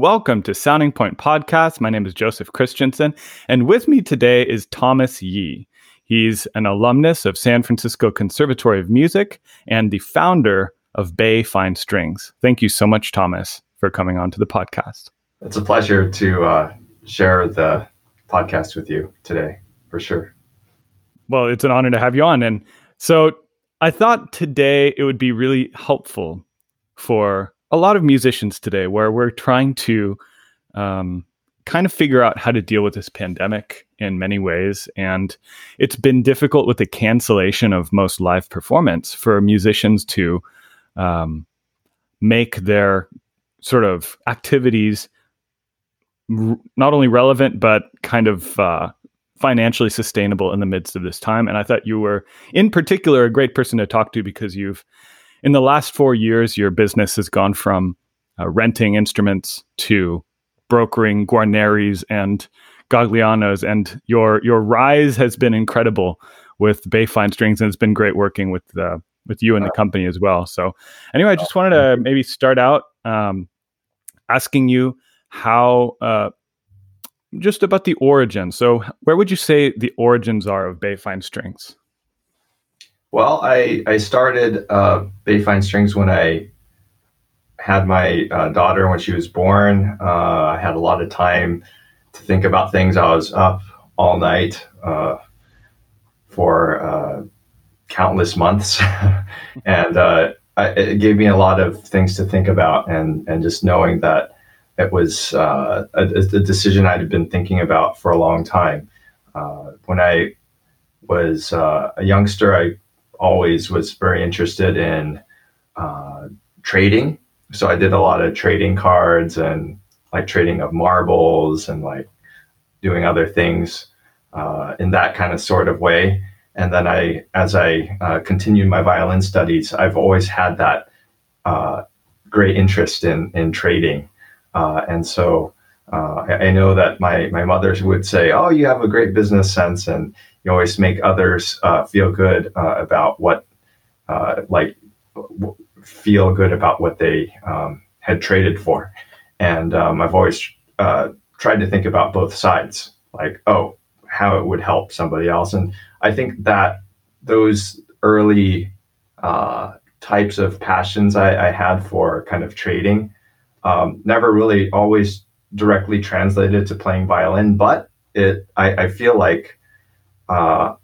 Welcome to Sounding Point Podcast. My name is Joseph Christensen, and with me today is Thomas Yee. He's an alumnus of San Francisco Conservatory of Music and the founder of Bay Fine Strings. Thank you so much, Thomas, for coming on to the podcast. It's a pleasure to uh, share the podcast with you today, for sure. Well, it's an honor to have you on. And so I thought today it would be really helpful for a lot of musicians today where we're trying to um, kind of figure out how to deal with this pandemic in many ways. And it's been difficult with the cancellation of most live performance for musicians to um, make their sort of activities not only relevant, but kind of uh, financially sustainable in the midst of this time. And I thought you were, in particular, a great person to talk to because you've, in the last four years, your business has gone from uh, renting instruments to brokering Guarneris and Gaglianos, and your your rise has been incredible with Bay Fine Strings, and it's been great working with the uh, with you and the company as well. So, anyway, I just wanted to maybe start out um, asking you how uh, just about the origin. So, where would you say the origins are of Bay Fine Strings? Well, I I started uh, Bay Fine Strings when I had my uh, daughter when she was born. Uh, I had a lot of time to think about things. I was up all night uh, for uh, countless months, and uh, I, it gave me a lot of things to think about. And and just knowing that it was uh, a, a, decision I had been thinking about for a long time. when I was a youngster, I always was very interested in trading so I did a lot of trading cards and like trading of marbles and like doing other things uh, in that kind of sort of way. And then I, as I uh, continued my violin studies, I've always had that uh, great interest in in trading, uh, and so uh, I, I, know that my my mother would say, "Oh, you have a great business sense, and you always make others uh, feel good about what like." W- feel good about what they um, had traded for. And um, I've always uh, tried to think about both sides, like, oh, how it would help somebody else. And I think that those early uh, types of passions I, I, had for kind of trading um, never really always directly translated to playing violin, but it I, I feel like uh,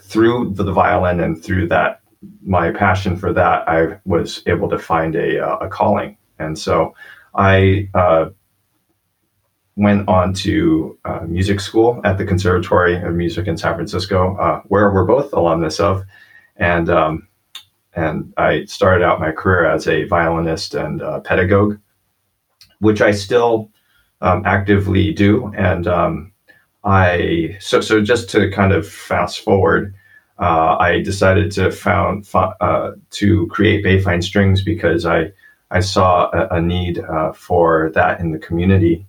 through the, violin and through that my passion for that, I was able to find a, uh, a calling. And so I uh, went on to uh, music school at the Conservatory of Music in San Francisco, uh, where we're both alumnus of. And, um, and I started out my career as a violinist and pedagogue, which I still um, actively do. And um, I, so, so just to kind of fast forward, uh, I decided to found uh, to create Bayfine Strings because I I saw a, a need uh, for that in the community,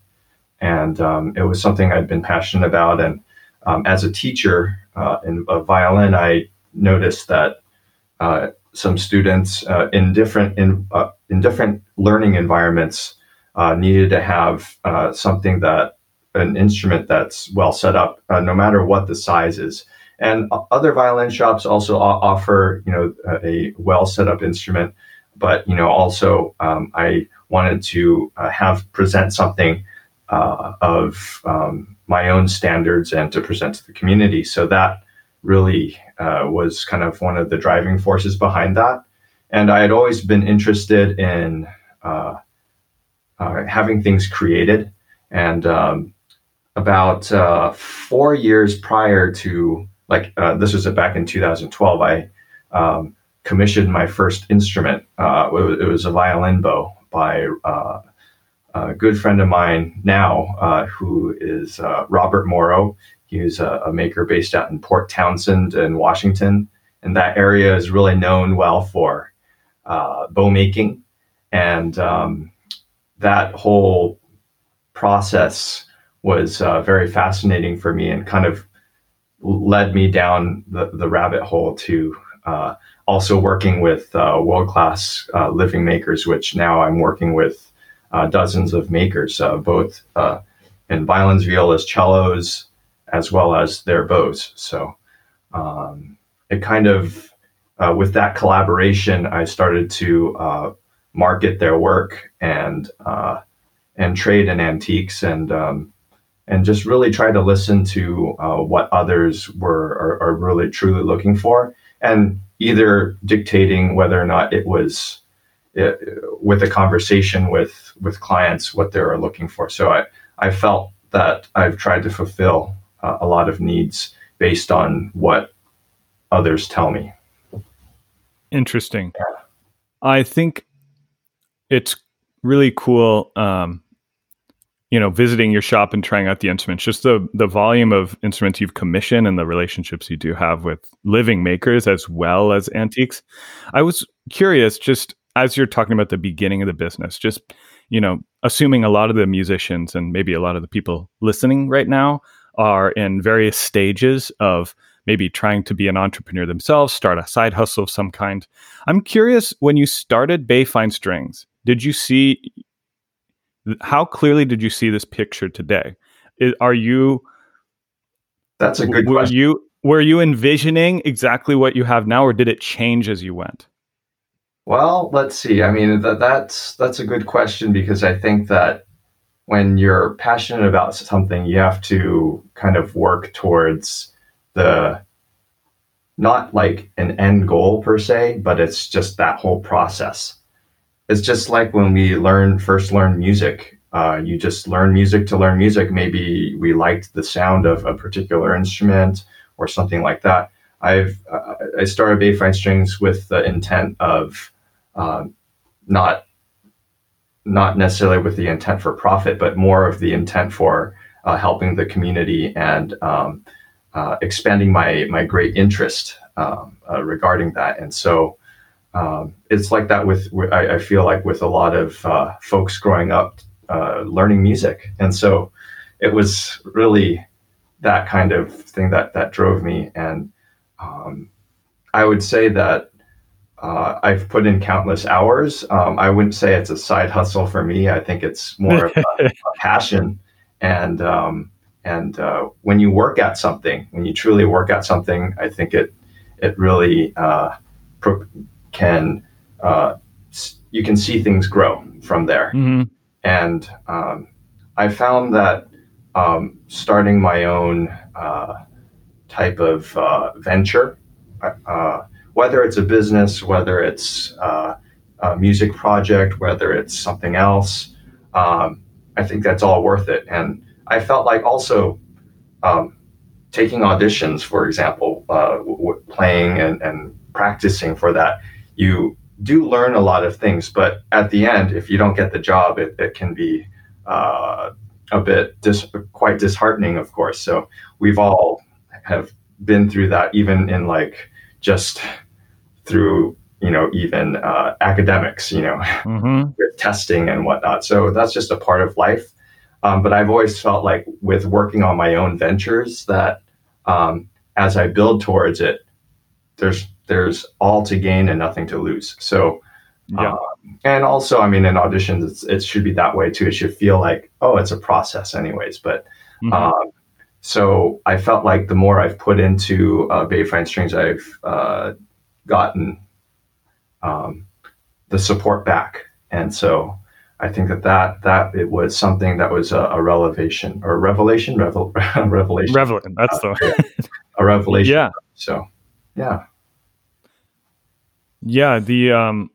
and um, it was something I'd been passionate about. And um, as a teacher uh, in a violin, I noticed that uh, some students uh, in different in in different learning environments needed to have something that an instrument that's well set up, no matter what the size is and other violin shops also offer, you know, a well set up instrument. But you know, also um, I wanted to uh, have present something uh, of um, my own standards and to present to the community. So that really uh, was kind of one of the driving forces behind that. And I had always been interested in uh, uh, having things created. And um, about uh, four years prior to like uh, this was back in 2012. I um, commissioned my first instrument. Uh, it, was, a violin bow by uh, a good friend of mine now, uh, who is uh, Robert Morrow. He's a, a, maker based out in Port Townsend in Washington, and that area is really known well for bow making, and um, that whole process was very fascinating for me and kind of led me down the, the rabbit hole to uh, also working with uh, world class uh, living makers, which now I'm working with uh, dozens of makers, uh, both uh, in violins, violas, cellos, as well as their bows. So um, it kind of, uh, with that collaboration, I started to uh, market their work and uh, and trade in antiques and um, and just really try to listen to what others were are, are really truly looking for and either dictating whether or not it was uh, with a conversation with with clients what they were looking for. So I I felt that I've tried to fulfill uh, a lot of needs based on what others tell me. Interesting. I think it's really cool. Um, you know, visiting your shop and trying out the instruments, just the the volume of instruments you've commissioned and the relationships you do have with living makers as well as antiques. I was curious, just as you're talking about the beginning of the business, just you know, assuming a lot of the musicians and maybe a lot of the people listening right now are in various stages of maybe trying to be an entrepreneur themselves, start a side hustle of some kind. I'm curious when you started Bay Fine Strings, did you see how clearly did you see this picture today? Are you? That's a good were question. You were you envisioning exactly what you have now, or did it change as you went? Well, let's see. I mean, that, that's that's a good question because I think that when you're passionate about something, you have to kind of work towards the not like an end goal per se, but it's just that whole process it's just like when we learn first learn music. Uh, you just learn music to learn music. Maybe we liked the sound of a particular instrument or something like that. I've uh, I started Bay Fine Strings with the intent of uh, not not necessarily with the intent for profit, but more of the intent for uh, helping the community and um, uh, expanding my my great interest um, uh, regarding that. And so um, it's like that with I, I, feel like with a lot of uh, folks growing up uh, learning music, and so it was really that kind of thing that that drove me. And um, I would say that uh, I've put in countless hours. Um, I wouldn't say it's a side hustle for me. I think it's more of a, a passion. And um, and uh, when you work at something, when you truly work at something, I think it it really uh, pro- can uh, you can see things grow from there. Mm-hmm. And um, I found that um, starting my own uh, type of uh, venture, uh, whether it's a business, whether it's uh, a music project, whether it's something else, um, I think that's all worth it. And I felt like also um, taking auditions, for example, uh, w- playing and, and practicing for that you do learn a lot of things, but at the end, if you don't get the job, it, it can be uh, a bit dis- quite disheartening, of course. So we've all have been through that, even in like just through you know even uh, academics, you know, mm-hmm. with testing and whatnot. So that's just a part of life. Um, but I've always felt like with working on my own ventures that um, as I build towards it, there's there's all to gain and nothing to lose. So, yeah. Um, and also, I mean, in auditions, it should be that way too. It should feel like, oh, it's a process, anyways. But mm-hmm. um, so I felt like the more I've put into uh, Bay Fine Strings, I've uh, gotten um, the support back, and so I think that that that it was something that was a, a revelation or revelation, revel, revelation. Revelation. That's uh, the a revelation. Yeah. So, yeah. Yeah, the um,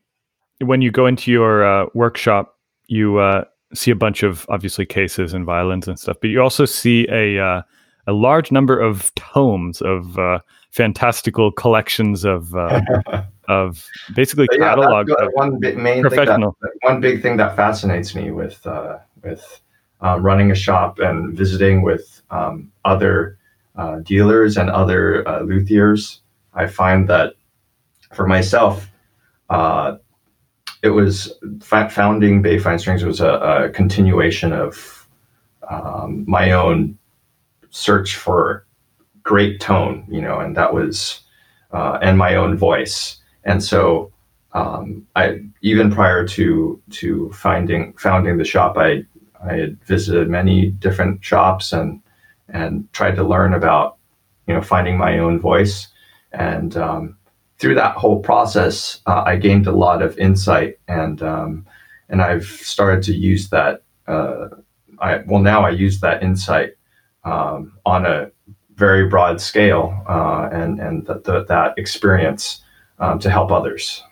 when you go into your uh, workshop, you uh, see a bunch of obviously cases and violins and stuff, but you also see a uh, a large number of tomes of uh, fantastical collections of uh, of basically yeah, catalog. one big, main professional. Thing that, one big thing that fascinates me with uh, with um, running a shop and visiting with um, other uh, dealers and other uh, luthiers, I find that for myself, uh, it was founding Bay Fine Strings was a, a continuation of um, my own search for great tone, you know, and that was uh, and my own voice. And so um, I even prior to to finding founding the shop, I I had visited many different shops and and tried to learn about you know finding my own voice and um, through that whole process, uh, I gained a lot of insight and um, and I've started to use that. Uh, I well now I use that insight um, on a very broad scale uh, and and th- th- that experience um, to help others.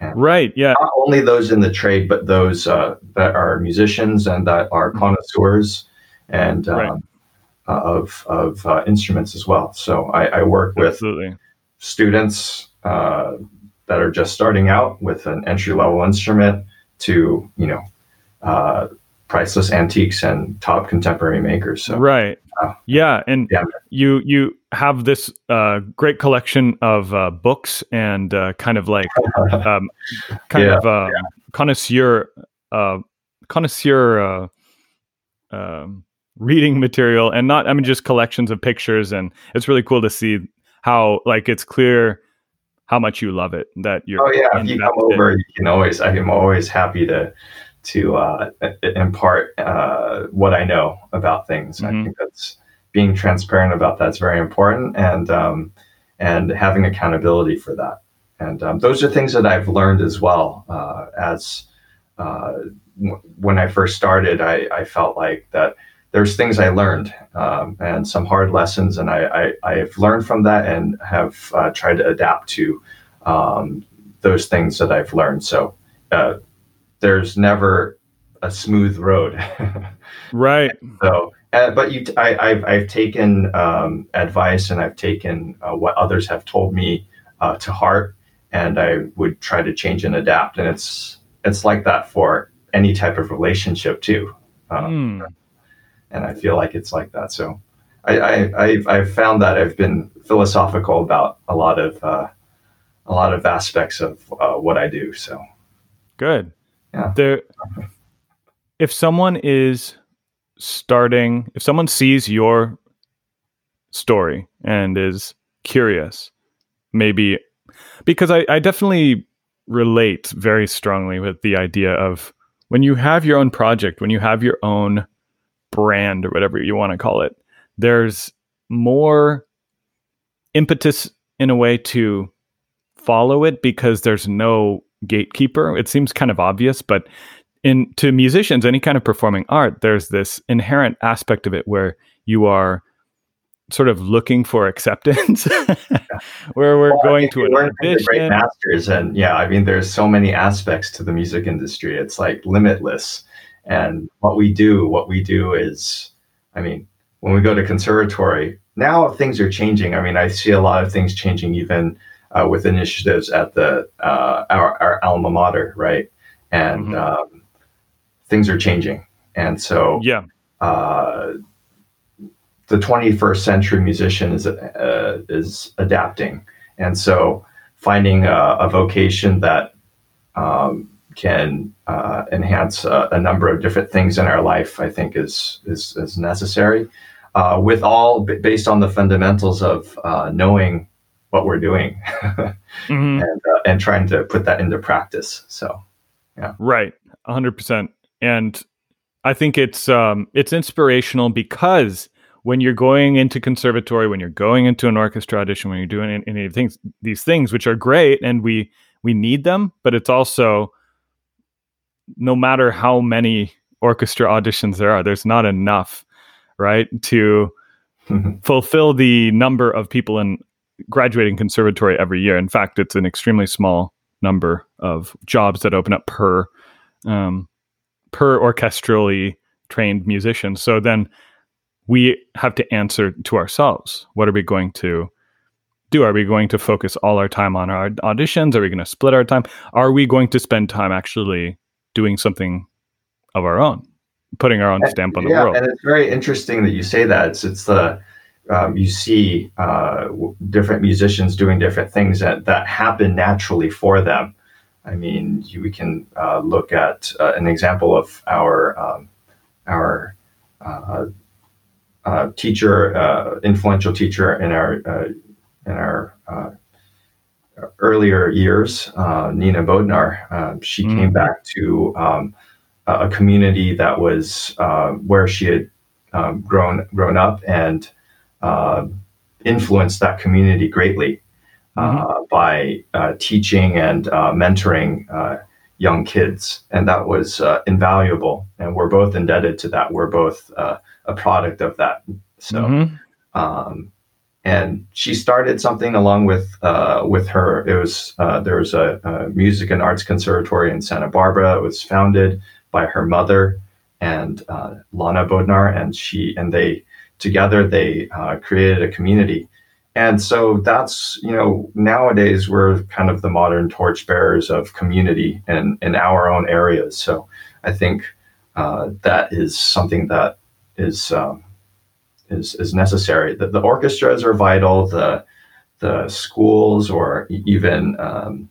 And right. Yeah. Not only those in the trade, but those uh, that are musicians and that are mm-hmm. connoisseurs and right. Um, uh, of of uh, instruments as well. So I, I work with Absolutely. students uh, that are just starting out with an entry level instrument to you know uh, priceless antiques and top contemporary makers. So, right. Uh, yeah, and yeah. you you have this uh, great collection of uh, books and uh, kind of like um, kind yeah, of uh, yeah. connoisseur uh, connoisseur um, reading material, and not I mean just collections of pictures, and it's really cool to see how like it's clear how much you love it that you're oh yeah if you come over you can always i am always happy to to uh, impart uh, what i know about things. Mm-hmm. i think that's being transparent about that's very important and um, and having accountability for that. And um, those are things that i've learned as well uh, as uh, w- when i first started I, I felt like that there's things I learned um, and some hard lessons, and I, I, have learned from that and have uh, tried to adapt to um, those things that I've learned. So uh, there's never a smooth road. right. So, uh, but you, I, have I've taken um, advice and I've taken uh, what others have told me uh, to heart, and I would try to change and adapt. And it's it's like that for any type of relationship too. Mm and I feel like it's like that. So I, I I've, I've found that I've been philosophical about a lot of uh, a lot of aspects of uh, what I do. So good. Yeah. There, if someone is starting, if someone sees your story and is curious, maybe because I, I definitely relate very strongly with the idea of when you have your own project, when you have your own brand or whatever you want to call it, there's more impetus in a way to follow it because there's no gatekeeper. It seems kind of obvious, but in to musicians, any kind of performing art, there's this inherent aspect of it where you are sort of looking for acceptance where we're well, going to an audition. great masters and yeah i mean there's so many aspects to the music industry it's like limitless and what we do, what we do is, I mean, when we go to conservatory, now things are changing. I mean, I see a lot of things changing even uh, with initiatives at the uh, our, our alma mater, right? And mm-hmm. um, things are changing, and so yeah, uh, the 21st century musician is uh, is adapting, and so finding a, a vocation that um, can uh, enhance a, a, number of different things in our life, I think is is, is necessary. Uh, with all b- based on the fundamentals of uh, knowing what we're doing mm-hmm. and uh, and trying to put that into practice. So, yeah, right, hundred percent. And I think it's um, it's inspirational because when you're going into conservatory, when you're going into an orchestra audition, when you're doing any of things, these things which are great, and we we need them, but it's also no matter how many orchestra auditions there are, there's not enough, right, to fulfill the number of people in graduating conservatory every year. In fact, it's an extremely small number of jobs that open up per um, per orchestrally trained musician. So then we have to answer to ourselves: What are we going to do? Are we going to focus all our time on our auditions? Are we going to split our time? Are we going to spend time actually doing something of our own, putting our own stamp on the yeah, world. And it's very interesting that you say that. It's it's the um, you see uh, different musicians doing different things that that happen naturally for them. I mean, you, we can uh, look at uh, an example of our um, our uh, uh, teacher, uh, influential teacher in our in our earlier years, uh, Nina Bodnar, uh, she mm. came back to um, a community that was uh, where she had um, grown grown up and uh, influenced that community greatly uh, mm-hmm. by uh, teaching and mentoring young kids, and that was invaluable. And we're both indebted to that. We're both a product of that. So. Mm-hmm. Um, and she started something along with uh, with her. It was uh, there was a, a, music and arts conservatory in Santa Barbara. It was founded by her mother and uh, Lana Bodnar, and she and they together they uh, created a community. And so that's you know nowadays we're kind of the modern torchbearers of community in in our own areas. So I think uh, that is something that is. Um, is, is necessary. The, the orchestras are vital. The the schools or even um,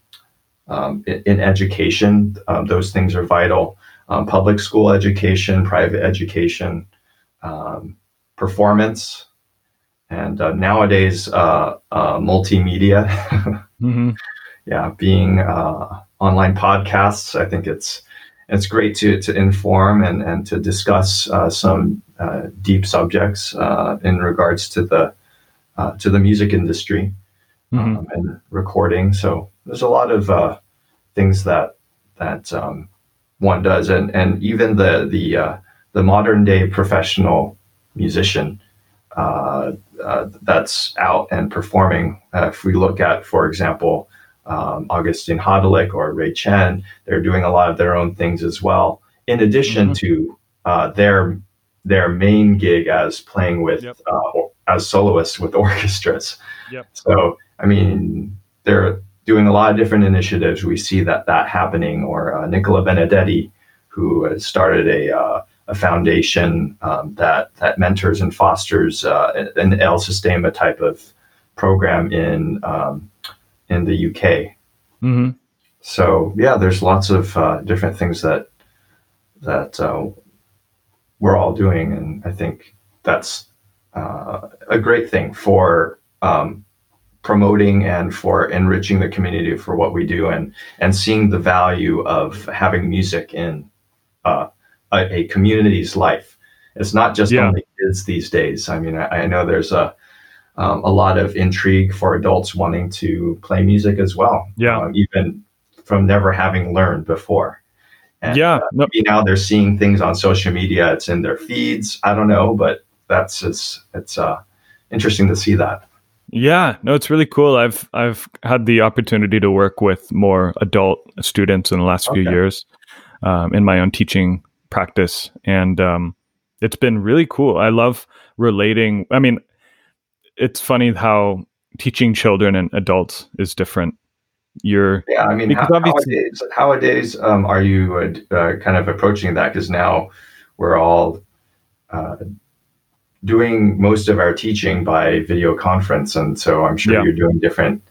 um, in, in, education, um, those things are vital. Um, public school education, private education, um, performance, and uh, nowadays uh, uh, multimedia. mm-hmm. Yeah, being uh, online podcasts. I think it's it's great to to inform and and to discuss uh, some deep subjects uh, in regards to the uh, to the music industry mm-hmm. um, and recording. So there's a lot of uh, things that that um, one does, and and even the the uh, the modern day professional musician that's out and performing. if we look at, for example um, Augustin Hadelich or Ray Chen, they're doing a lot of their own things as well, in addition mm-hmm. to uh, their their main gig as playing with yep. uh, as soloists with orchestras. Yep. So I mean, they're doing a lot of different initiatives. We see that that happening. Or uh, Nicola Benedetti, who has started a uh, a foundation um, that that mentors and fosters uh, an El Sistema type of program in um, in the UK. Mm-hmm. So yeah, there's lots of uh, different things that that uh, we're all doing, and I think that's uh, a great thing for um, promoting and for enriching the community for what we do, and and seeing the value of having music in uh, a, a, community's life. It's not just yeah. only kids these days. I mean, I, I know there's a um, a lot of intrigue for adults wanting to play music as well. Yeah. Um, even from never having learned before. And, yeah. Uh. Now they're seeing things on social media. It's in their feeds. I don't know, but that's it's it's uh, interesting to see that. Yeah, no, it's really cool. I've I've had the opportunity to work with more adult students in the last few years um, in my own teaching practice, and um, it's been really cool. I love relating. I mean, it's funny how teaching children and adults is different. You're yeah, I mean, how, nowadays, nowadays um, are you uh, uh, kind of approaching that? Because now we're all uh, doing most of our teaching by video conference, and so I'm sure yeah. you're doing different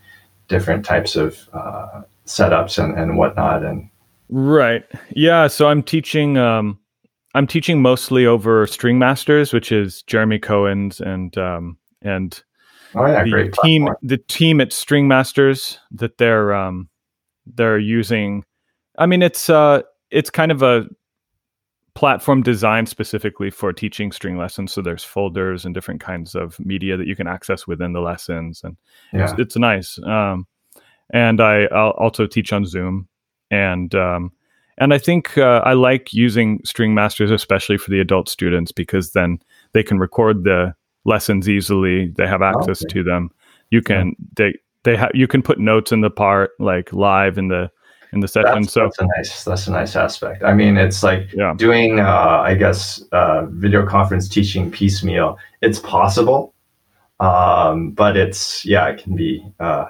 different types of uh, setups and, and whatnot. And right, yeah. So I'm teaching. Um, I'm teaching mostly over String Masters, which is Jeremy Cohen's and um, and oh, yeah, the team the team at String Masters that they're um, they're using. I mean, it's uh, it's kind of a platform designed specifically for teaching string lessons. So there's folders and different kinds of media that you can access within the lessons, and yeah. it's, it's nice. Um, and I I'll also teach on Zoom, and um, and I think uh, I like using String Masters, especially for the adult students, because then they can record the lessons easily. They have access okay. to them. You can they they have you can put notes in the part like live in the in the session. That's, so that's a nice that's a nice aspect. I mean, it's like yeah. doing uh, I guess uh, video conference teaching piecemeal. It's possible, um, but it's yeah, it can be uh,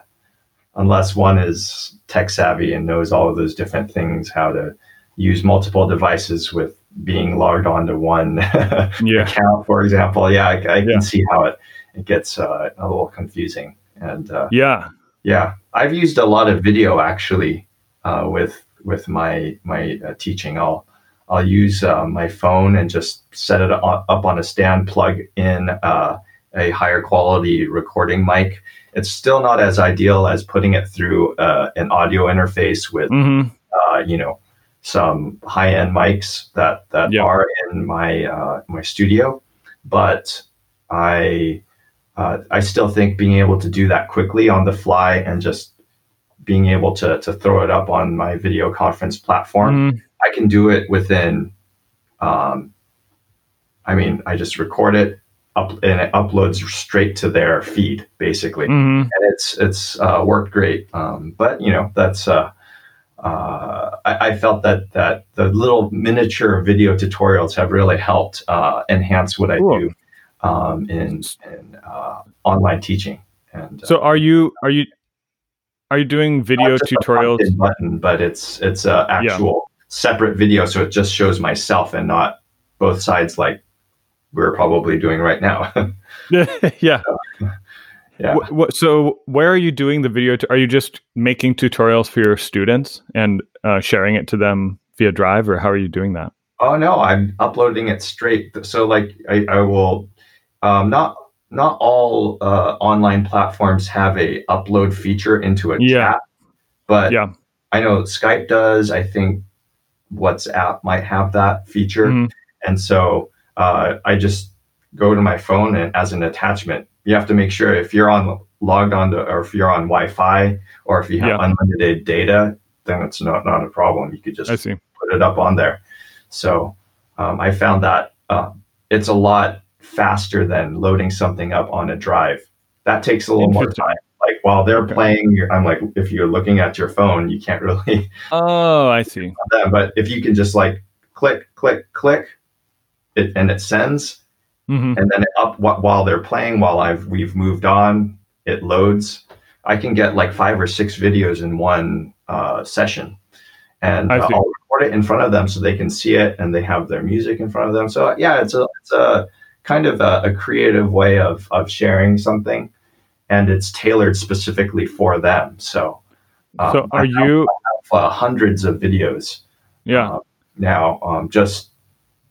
unless one is tech savvy and knows all of those different things, how to use multiple devices with being logged onto one yeah. account, for example. Yeah, I, I yeah. can see how it it gets uh, a little confusing. And uh, yeah, yeah, I've used a lot of video actually uh, with with my my uh, teaching. I'll I'll use uh, my phone and just set it up on a stand, plug in uh, a higher quality recording mic. It's still not as ideal as putting it through uh, an audio interface with, hmm uh, you know, some high end mics that that Yeah. are in my uh, my studio. But I uh, I still think being able to do that quickly on the fly and just being able to to throw it up on my video conference platform, hmm I can do it within. Um, I mean, I just record it up and it uploads straight to their feed, basically, hmm and it's it's uh, worked great. Um, but you know, that's uh, uh, I, I felt that that the little miniature video tutorials have really helped uh, enhance what I Cool. do um, in in uh, online teaching. And uh, So are you are you are you doing video tutorials? button, but it's it's a actual separate video, so it just shows myself and not both sides like we're probably doing right now. yeah. Yeah. Wh- wh- so where are you doing the video? Tu- are you just making tutorials for your students and uh, sharing it to them via Drive, or how are you doing that? Oh no, I'm uploading it straight. So like I, I will um, not not all uh, online platforms have a upload feature into a Yeah. chat, but Yeah. I know Skype does. I think WhatsApp might have that feature. Mhm. And so uh, I just go to my phone and as an attachment, you have to make sure if you're on logged on to, or if you're on Wi-Fi or if you have Yeah. unlimited data, then it's not, not a problem. You could just put it up on there. So um, I found that uh, it's a lot faster than loading something up on a drive. That takes a little more time. Like while they're Okay. playing, I'm like, if you're looking at your phone, you can't really. Oh, I see. But if you can just like click, click, click, it and it sends, hmm and then up wh- while they're playing, while I've we've moved on, it loads. I can get like five or six videos in one uh, session, and I uh. I'll record it in front of them so they can see it, and they have their music in front of them. So yeah, it's a it's a kind of a, a creative way of of sharing something, and it's tailored specifically for them. So, um, so I are have, you? uh, hundreds of videos Yeah. uh, now um, just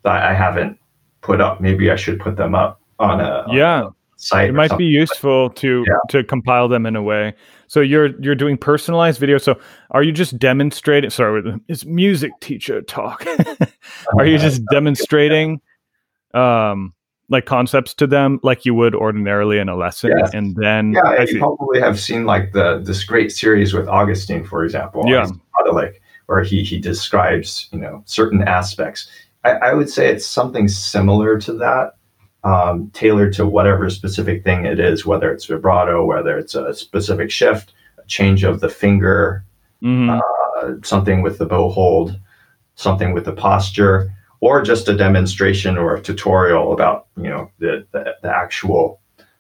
that I haven't put up. Maybe I should put them up on a, on Yeah. a site. It might something. be useful to Yeah. to compile them in a way. So you're you're doing personalized video. So are you just demonstrating? Sorry, it's music teacher talk. are you just demonstrating, um, like concepts to them like you would ordinarily in a lesson, Yes. and then Yeah, I you see. probably have seen like the this great series with Augustine, for example. Yeah. like where he he describes you know certain aspects. I, I would say it's something similar to that, um, tailored to whatever specific thing it is, whether it's vibrato, whether it's a specific shift, a change of the finger, Mhm. uh, something with the bow hold, something with the posture, or just a demonstration or a tutorial about you know the the, the actual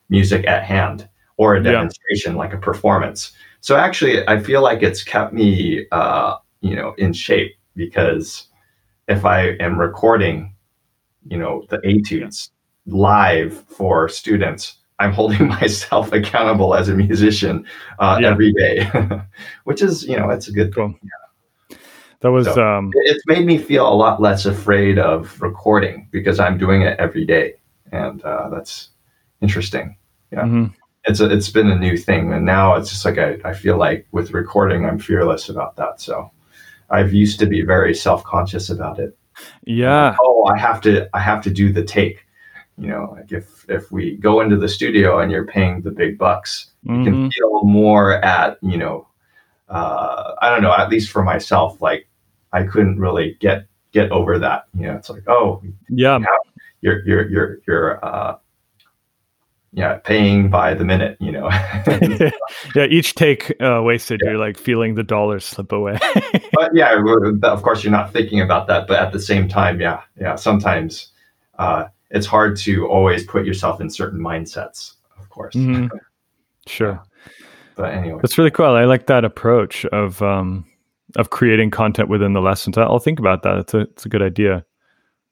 music at hand, or a Yeah. demonstration like a performance. So actually, I feel like it's kept me uh, you know in shape because if I am recording, you know, the etudes live for students. I'm holding myself accountable as a musician uh, Yeah. every day, which is, you know, it's a good Cool. That was So- um, it's made me feel a lot less afraid of recording because I'm doing it every day, and uh, that's interesting. yeah. mhm. It's a, it's been a new thing, and now it's just like I, I feel like with recording, I'm fearless about that. So I've used to be very self conscious about it. yeah. Oh, I have to I have to do the take. You know, like if if we go into the studio and you're paying the big bucks, you Mhm. can feel more at you know uh, i don't know at least for myself like i couldn't really get get over that you know it's like oh Yeah. you're you're you're you're uh yeah paying by the minute you know yeah. Each take uh, wasted, you're like feeling the dollars slip away. but yeah of course you're not thinking about that but at the same time yeah yeah sometimes uh it's hard to always put yourself in certain mindsets of course Mhm. Sure. but anyway That's really cool. I like that approach of um, of creating content within the lessons. I'll think about that. It's a it's a good idea.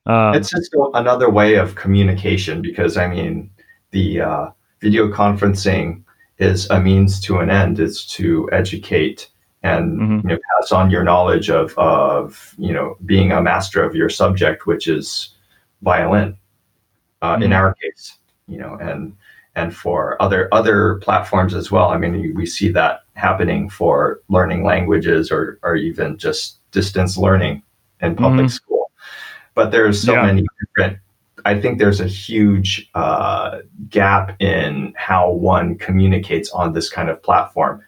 Um, it's just another way of communication because I mean, the uh, video conferencing is a means to an end. It's to educate and Mhm. you know, pass on your knowledge of of you know being a master of your subject, which is violin. Uh, In Mhm. our case, you know, and and for other other platforms as well. I mean, we see that happening for learning languages or or even just distance learning in public mm-hmm. school. But there's so yeah. many different. I think there's a huge uh, gap in how one communicates on this kind of platform.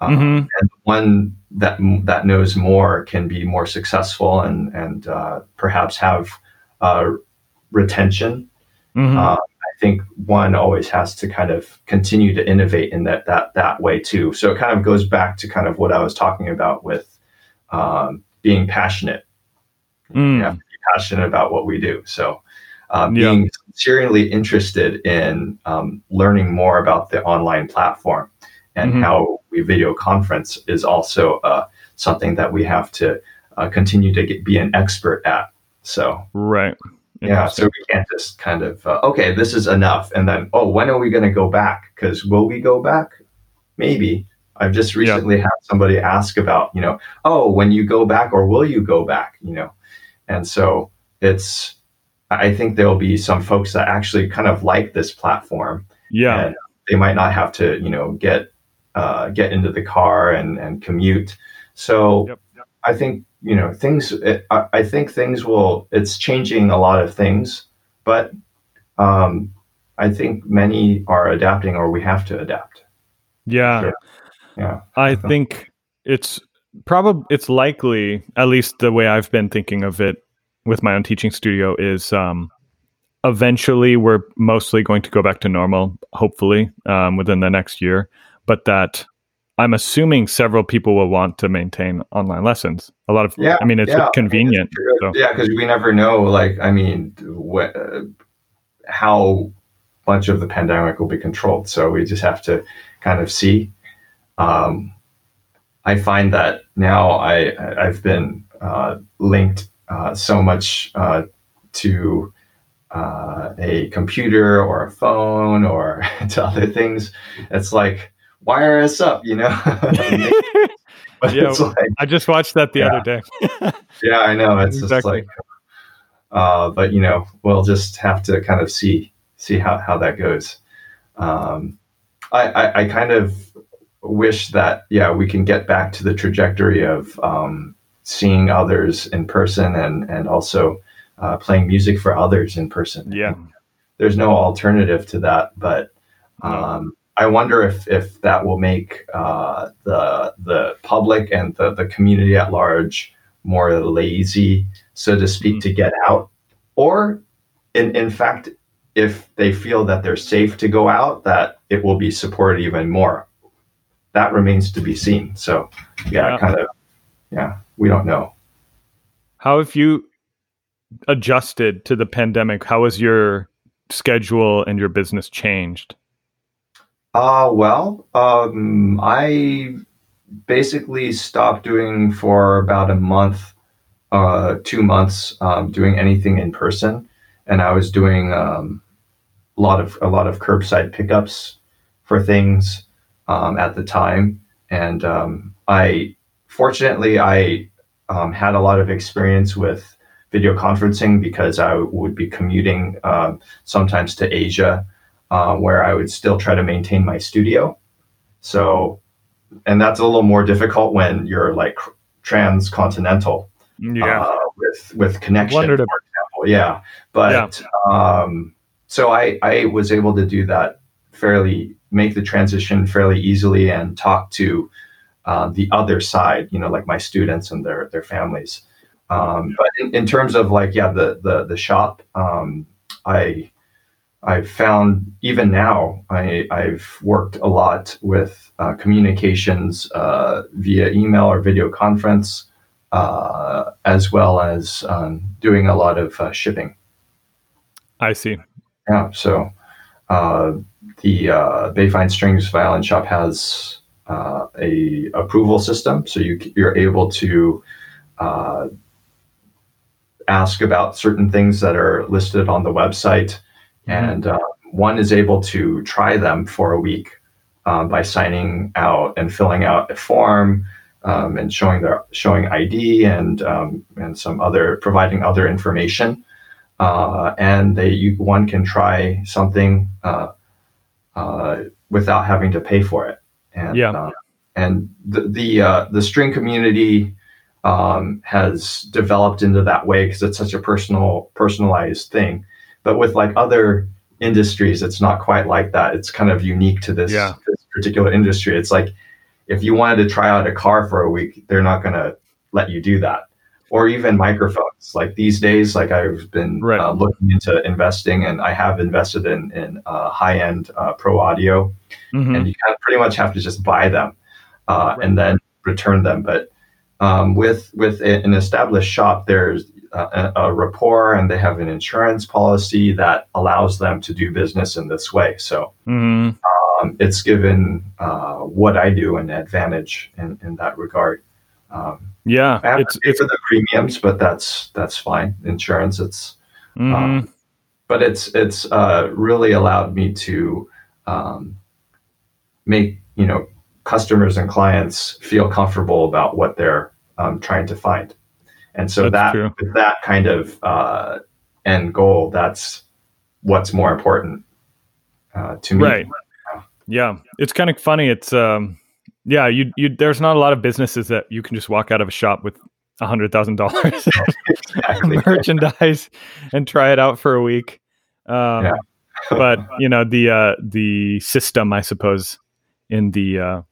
Um, mm-hmm. and one that that knows more can be more successful and and uh, perhaps have uh, retention. Mm-hmm. Uh, I think one always has to kind of continue to innovate in that that that way too. So it kind of goes back to kind of what I was talking about with um, being passionate. Mm. You have to be passionate about what we do. So uh, being yeah. sincerely interested in um, learning more about the online platform and mm-hmm. how we video conference is also uh, something that we have to uh, continue to get, be an expert at. So right. Yeah, so we can't just kind of uh, okay, this is enough, and then oh, when are we going to go back? Because will we go back? Maybe. I've just recently yeah. had somebody ask about, you know, oh, when you go back, or will you go back? You know, and so it's. I think there will be some folks that actually kind of like this platform. Yeah, they might not have to, you know, get uh, get into the car and and commute. So yep. Yep. I think you know things. It, I, I, think things will. It's changing a lot of things, but um, I think many are adapting, or we have to adapt. Yeah, yeah. yeah. I think it's probably it's likely, at least the way I've been thinking of it with my own teaching studio, is um, eventually we're mostly going to go back to normal, hopefully um, within the next year but that I'm assuming several people will want to maintain online lessons. A lot of, yeah, I mean, it's yeah, convenient. so. Yeah, because we never know, like, I mean, what, uh, how much of the pandemic will be controlled. So we just have to kind of see. Um, I find that now I I've been uh, linked uh, so much uh, to uh, a computer or a phone or to other things. It's like wire us up, you know? yeah, like, I just watched that the yeah. other day. yeah, I know. It's exactly. just like, uh, but you know, we'll just have to kind of see see how how that goes. Um, I, I, I kind of wish that yeah we can get back to the trajectory of um, seeing others in person and and also uh, playing music for others in person. Yeah, there's no alternative to that, but um, I wonder if if that will make uh, the the public and the the community at large more lazy, so to speak, mm-hmm. to get out, or in in fact, if they feel that they're safe to go out, that it will be supported even more. That remains to be seen. So, yeah, yeah. kind of, yeah, we don't know. How have you adjusted to the pandemic? How has your schedule and your business changed? Uh, well, um, I basically stopped doing for about a month, uh, two months, um, doing anything in person, and I was doing um, a lot of a lot of curbside pickups for things um, at the time, and um, I fortunately I um, had a lot of experience with video conferencing because I would be commuting um, sometimes to Asia uh, where I would still try to maintain my studio. So, and that's a little more difficult when you're like transcontinental. Yeah. Uh, with with connection, for example. Yeah. But yeah. Um, so I I was able to do that fairly, make the transition fairly easily, and talk to uh, the other side. You know, like my students and their their families. Um, but in, in, terms of like yeah the the the shop, um, I I've found even now, I, have worked a lot with uh, communications uh, via email or video conference, uh, as well as um, doing a lot of uh, shipping. I see. Yeah. So uh, the uh, Bayfine Strings Violin Shop has a approval system, so you you're able to ask about certain things that are listed on the website Mm-hmm. and uh, one is able to try them for a week um, by signing out and filling out a form um, and showing their showing ID and um, and some other providing other information. Uh, and they you, one can try something uh, uh, without having to pay for it. And Yeah. uh, and the the uh, the string community um, has developed into that way because it's such a personal personalized thing. But with like other industries, it's not quite like that. It's kind of unique to this, Yeah. this particular industry. It's like if you wanted to try out a car for a week, they're not going to let you do that. Or even microphones. Like these days, like I've been Right. uh, looking into investing, and I have invested in in uh, high end uh, pro audio Mhm. and you kind of pretty much have to just buy them uh, Right. and then return them. But um, with with an established shop, there's a, a rapport, and they have an insurance policy that allows them to do business in this way. So Mhm. um, it's given uh, what I do an advantage in, in that regard. Um, Yeah, I have it's to pay it's for the premiums, but that's that's fine. Insurance, it's mhm. um, but it's it's uh, really allowed me to um, make you know customers and clients feel comfortable about what they're um, trying to find, and so That's that true. with that kind of uh, end goal, that's what's more important uh, to me. Right. Yeah, it's kind of funny. It's um, yeah, you you there's not a lot of businesses that you can just walk out of a shop with a hundred thousand dollars merchandise and try it out for a week. Um, Yeah. but you know the uh, the system, I suppose, in the uh,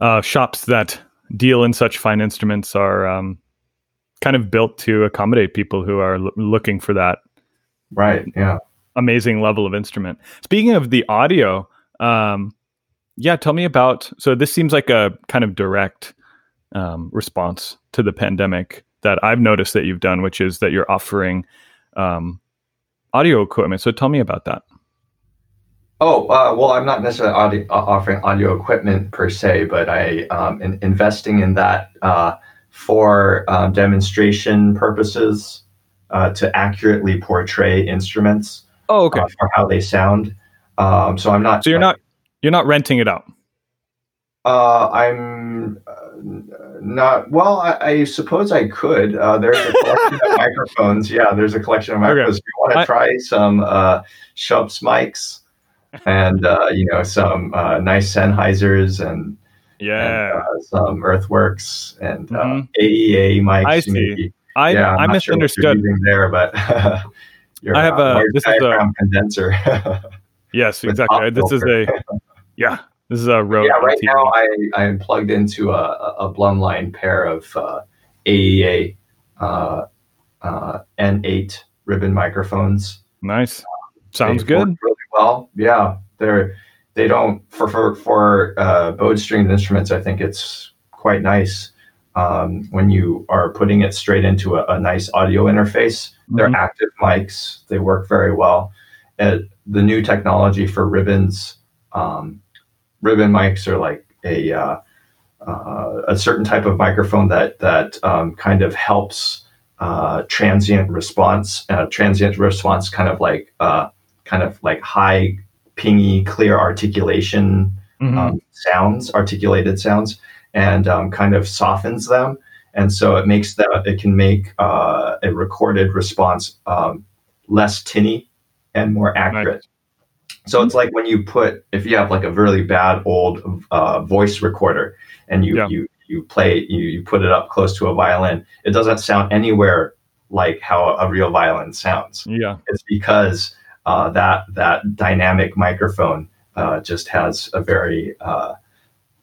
uh, shops that deal in such fine instruments are um, kind of built to accommodate people who are l- looking for that right. Yeah. amazing level of instrument. Speaking of the audio, um, yeah, tell me about. So this seems like a kind of direct um, response to the pandemic that I've noticed that you've done, which is that you're offering um, audio equipment. So tell me about that. Oh uh, well, I'm not necessarily audio, uh, offering audio equipment per se, but I um, in, investing in that uh, for um, demonstration purposes uh, to accurately portray instruments Oh, okay. uh, for how they sound. Um, so I'm not. so you're not you're not renting it out. Uh, I'm uh, not. Well, I, I suppose I could. Uh, there's a collection of microphones. Yeah, there's a collection of Okay. microphones. If you want to try some uh, Schoeps mics and uh, you know some uh, nice Sennheisers and, Yeah, and uh, some Earthworks and uh, Mhm. AEA mics. I see. maybe. I yeah, I I'm sure what misunderstood. you're there, but I have a- this is a- condenser. yes, exactly. This is a. yeah. This is a Rode. yeah, right now I, I am plugged into a, a Blumlein pair of uh, AEA uh, uh, N8 ribbon microphones. Nice. Sounds They good. really well. Yeah, they're they don't for for for uh, bowed stringed instruments. I think it's quite nice um, when you are putting it straight into a, a nice audio interface. They're Mhm. active mics. They work very well. And the new technology for ribbons, um, ribbon mics are like a uh, uh, a certain type of microphone that that um, kind of helps uh, transient response. Uh, transient response, kind of like uh, kind of like high pingy, clear articulation Mhm. um, sounds, articulated sounds, and um, kind of softens them. And so it makes that it can make uh, a recorded response um, less tinny and more accurate. So it's like when you put if you have like a really bad old uh, voice recorder and you Yeah. you you play you you put it up close to a violin, it doesn't sound anywhere like how a real violin sounds yeah. it's because uh, that that dynamic microphone uh, just has a very uh,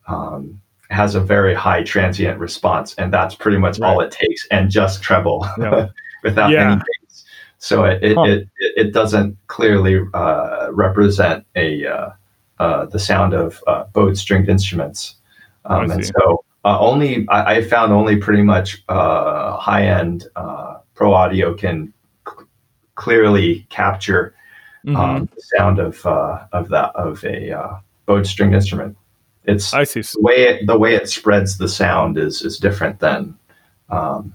um, has a very high transient response, and that's pretty much all it takes, and just treble Yeah. without Yeah. any. So it it, Huh. it it doesn't clearly uh, represent a uh, uh, the sound of uh, bowed stringed instruments, um, and so uh, only I, I found only pretty much uh, high end uh, pro audio can c- clearly capture um, the sound of uh, of that of a uh, bowed stringed instrument. It's I see. the way it, the way it spreads the sound is is different than um,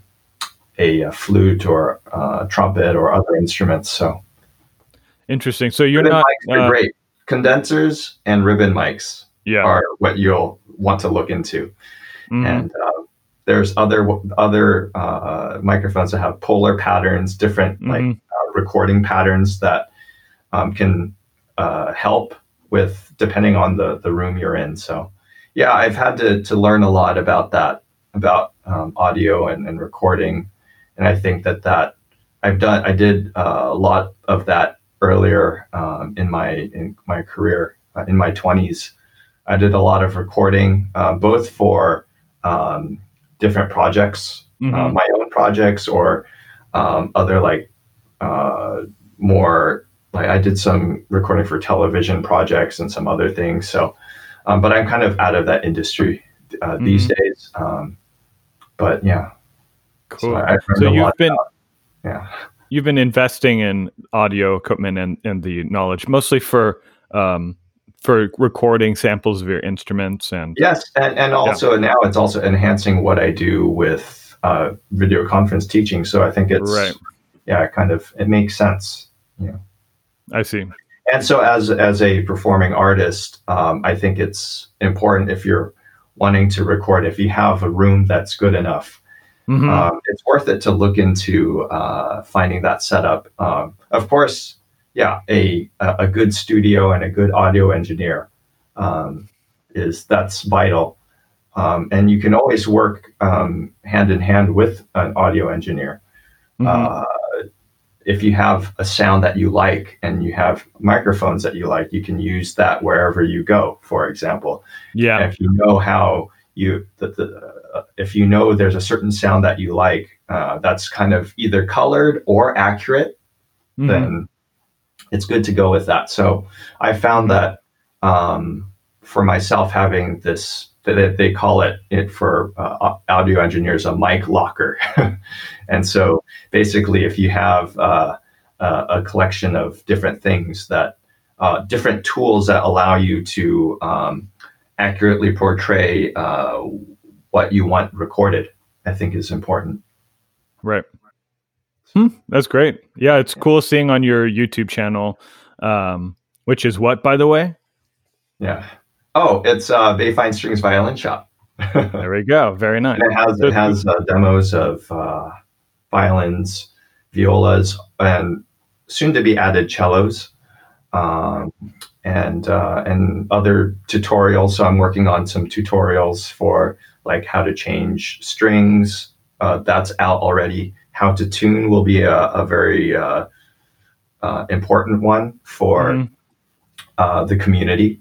a, uh flute or uh, trumpet or other instruments. So Interesting. So you're ribbon not. uh, great. Condensers and ribbon mics yeah. are what you'll want to look into. Mhm. And uh, there's other other uh, microphones that have polar patterns, different like Mhm. uh, recording patterns that um, can uh, help with depending on the the room you're in. So yeah, I've had to to learn a lot about that about um, audio and, and recording, and I think that that I've done I did uh, a lot of that earlier um, in my in my career uh, in my 20s. I did a lot of recording, uh, both for um, different projects, mm-hmm. my own projects, or um, other like uh, more like I did some recording for television projects and some other things. So, um, but I'm kind of out of that industry uh, mm-hmm. these days. Um, but yeah, cool. So, so you've been, about, yeah, you've been investing in audio equipment and, and the knowledge mostly for um, for recording samples of your instruments and yes, and, and also yeah. now it's also enhancing what I do with uh, video conference teaching. So I think it's right. yeah, kind of it makes sense. Yeah. I see. And so, as as a performing artist, um, I think it's important if you're wanting to record, if you have a room that's good enough, mm-hmm. um, it's worth it to look into uh, finding that setup. Um, of course, yeah, a a good studio and a good audio engineer um, is that's vital. Um, and you can always work um, hand in hand with an audio engineer. Mm-hmm. Uh, if you have a sound that you like and you have microphones that you like, you can use that wherever you go. For example, yeah. And if you know how you, the, the, if you know there's a certain sound that you like, uh, that's kind of either colored or accurate, mm-hmm. then it's good to go with that. So I found that um, for myself having this they, they call it, it for uh, audio engineers a mic locker. and so basically, if you have uh, a collection of different things that uh, different tools that allow you to um, accurately portray uh, what you want recorded, I think is important. Right. Hmm, that's great. Yeah, it's cool seeing on your YouTube channel, um, which is what, by the way? Yeah. Oh, it's uh, Bayfine Strings Violin Shop. there we go. Very nice. And it has it has uh, demos of uh, violins, violas, and soon to be added cellos, um, and uh, and other tutorials. So I'm working on some tutorials for like how to change strings. Uh, that's out already. How to tune will be a, a very uh, uh, important one for mm-hmm. the community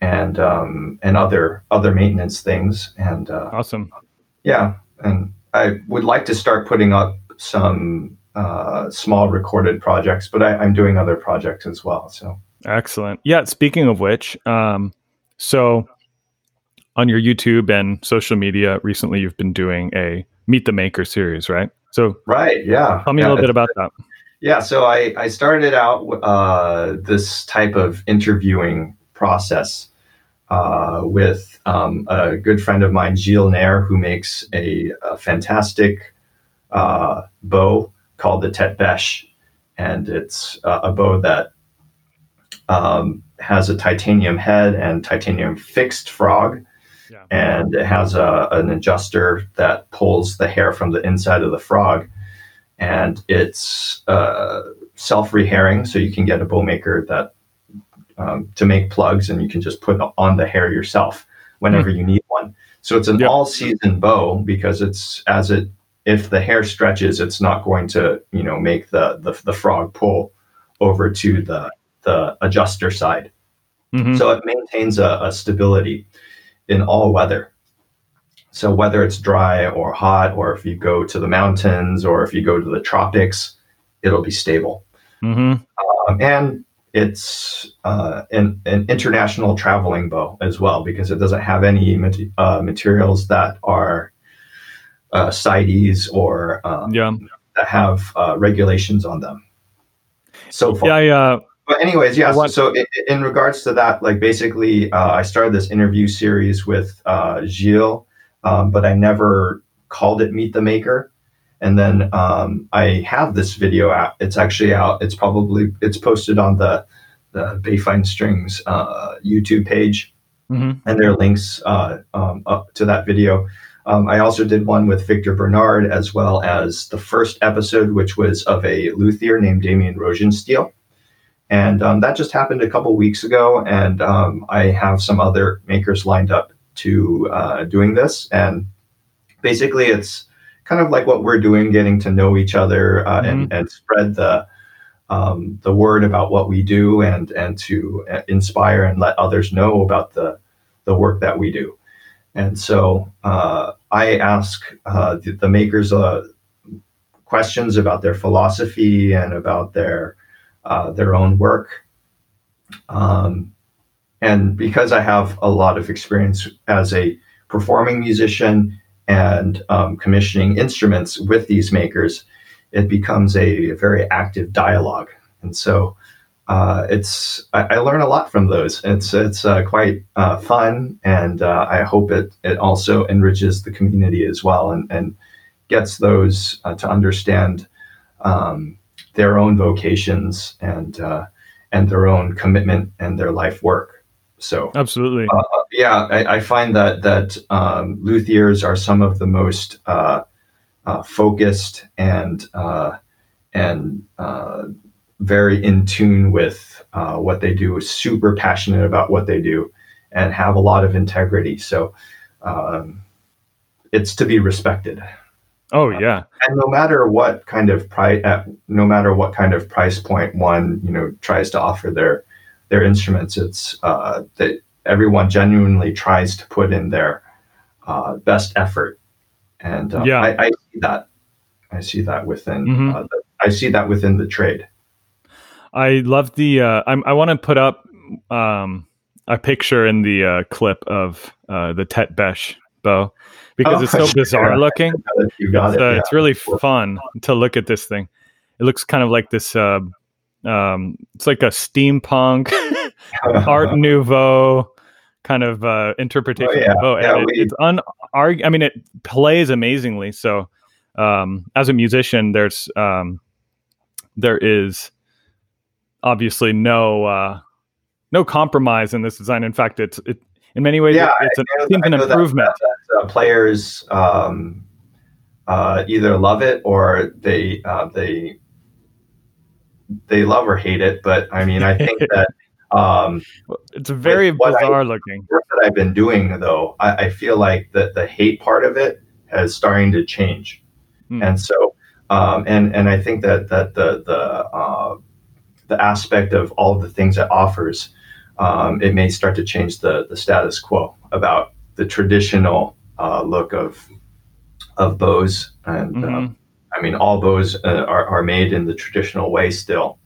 and um, and other other maintenance things. And uh, awesome, yeah. And I would like to start putting up some uh, small recorded projects, but I, am doing other projects as well. So excellent. Yeah. Speaking of which, um, so on your YouTube and social media recently, you've been doing a Meet the Maker series, right? So right, yeah. Tell me yeah, a little bit about that. Yeah, so I, I started out uh, this type of interviewing process uh, with um, a good friend of mine, Gilles Nair, who makes a, a fantastic uh, bow called the Tete Bêche. And it's uh, a bow that um, has a titanium head and titanium fixed frog. Yeah. And it has a, an adjuster that pulls the hair from the inside of the frog. And it's uh, self rehairing, so you can get a bow maker that um, to make plugs, and you can just put on the hair yourself whenever mm. you need one. So it's an yep. all-season bow because it's as it if the hair stretches, it's not going to you know make the the, the frog pull over to the the adjuster side. Mm-hmm. So it maintains a, a stability in all weather. So whether it's dry or hot, or if you go to the mountains, or if you go to the tropics, it'll be stable. Mm-hmm. Um, and it's uh, an, an, international traveling bow as well because it doesn't have any uh, materials that are uh, CITES or um, yeah. that have uh, regulations on them. So far. Yeah, yeah. But anyways, yeah. So, so in, in, regards to that, like basically, uh, I started this interview series with uh, Gilles, um, but I never called it Meet the Maker and then um, I have this video out. It's actually out. It's probably it's posted on the the Bayfine Strings uh, YouTube page, mm-hmm. and there are links uh, um, up to that video. Um, I also did one with Victor Bernard, as well as the first episode, which was of a luthier named Damien Rosenstiel. And um, that just happened a couple weeks ago, and um, I have some other makers lined up to uh, doing this. And basically, it's kind of like what we're doing, getting to know each other uh, mm-hmm. and, and spread the um, the word about what we do and and to uh, inspire and let others know about the the work that we do. And so uh, I ask uh, the, the, makers uh, questions about their philosophy and about their uh, their own work. Um, and because I have a lot of experience as a performing musician and um, commissioning instruments with these makers, it becomes a, very active dialogue. And so uh, it's I, I, learn a lot from those. It's it's uh, quite uh, fun, and uh, I hope it it also enriches the community as well, and and gets those uh, to understand um, their own vocations and uh, and their own commitment and their life work. So absolutely, yeah, I, I, find that that um, luthiers are some of the most focused and and very in tune with uh, what they do, super passionate about what they do, and have a lot of integrity. So um, it's to be respected. Oh yeah, uh, and no matter what kind of price, uh, no matter what kind of price point one you know tries to offer their their instruments, it's uh, that everyone genuinely tries to put in their uh, best effort, and uh, yeah, I, I, see that. I see that within. Mm-hmm. The, I see that within the trade. I love the. Uh, I'm, i want to put up um, a picture in the uh, clip of uh, the Tete Bêche bow because oh, it's so sure. bizarre looking. It's, it. Uh, yeah. It's really fun to look at this thing. It looks kind of like this. Uh, um, it's like a steampunk Art Nouveau kind of uh, interpretation oh, yeah. of. Yeah, it, we... It's un. I mean, it plays amazingly. So, um, as a musician, there's um, there is obviously no uh, no compromise in this design. In fact, it's it, in many ways yeah, it's, an, an improvement. That, that, uh, players um, uh, either love it or they uh, they they love or hate it. But I mean, I think that um, it's very bizarre I, looking. Work that I've been doing though, I, I feel like that the hate part of it is starting to change, hmm. and so. Um, and and I think that that the the uh, the aspect of all of the things it offers, um, it may start to change the the status quo about the traditional uh, look of of bows. And uh, mm-hmm. I mean, all bows uh, are are made in the traditional way still.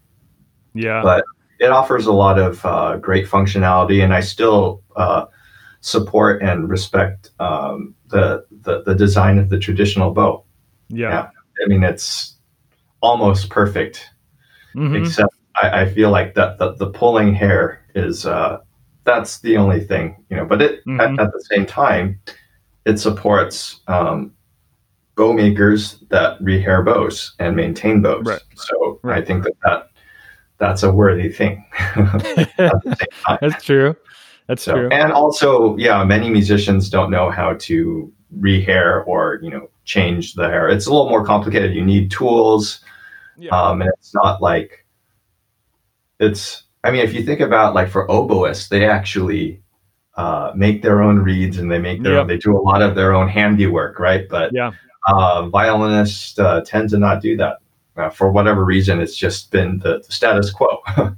Yeah, but it offers a lot of uh, great functionality, and I still uh, support and respect um, the, the the design of the traditional bow. Yeah. yeah. I mean, it's almost perfect, mm-hmm. except I, I feel like that the, the pulling hair is uh, that's the only thing, you know. But it mm-hmm. at, at, the same time, it supports um, bow makers that rehair bows and maintain bows. Right. So right. I think that, that that's a worthy thing. that's true. That's so, true. And also, yeah, many musicians don't know how to rehair or you know change the hair. It's a little more complicated. You need tools, yeah. um, and it's not like it's I mean, if you think about like for oboists, they actually uh, make their own reeds and they make their yep. own, they do a lot of their own handiwork, right? But yeah, uh, violinists uh, tend to not do that uh, for whatever reason. It's just been the, the status quo,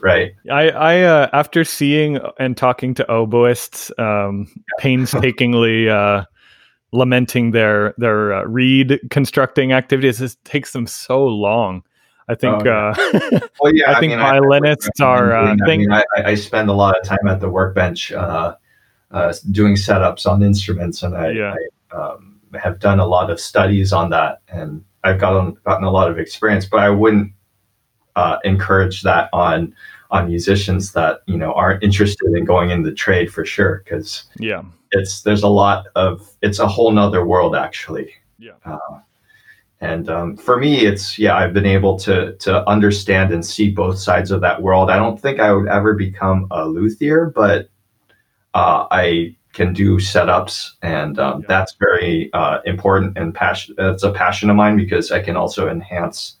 right? I, I uh, after seeing and talking to oboists, um, painstakingly uh, lamenting their their reed constructing activities, it takes them so long I think. Oh, yeah. Uh, well, yeah, I, I think mean, violinists I, are. Uh, I, mean, I, I, spend a lot of time at the workbench uh, uh, doing setups on instruments, and I, yeah. I um, have done a lot of studies on that, and I've gotten gotten a lot of experience. But I wouldn't uh, encourage that on on musicians that you know aren't interested in going in the trade for sure, because yeah, it's there's a lot of it's a whole nother world actually. Yeah. And um, for me, it's yeah, I've been able to to understand and see both sides of that world. I don't think I would ever become a luthier, but uh, I can do setups, and um, yeah. that's very uh, important and passion. It's a passion of mine because I can also enhance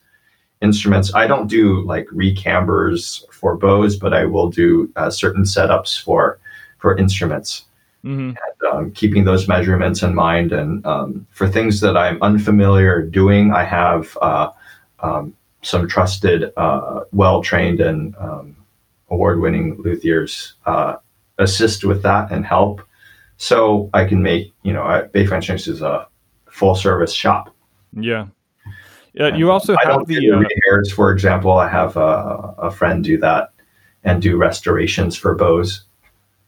instruments. I don't do like recambers for bows, but I will do uh, certain setups for for instruments. Mm-hmm. And, um, keeping those measurements in mind, and um, for things that I'm unfamiliar doing, I have uh, um, some trusted, uh, well trained, and um, award winning luthiers uh, assist with that and help. So I can make, you know, Bayfine Strings is a full service shop. Yeah. Yeah, you also I have the uh, for example. I have a, a friend do that and do restorations for bows.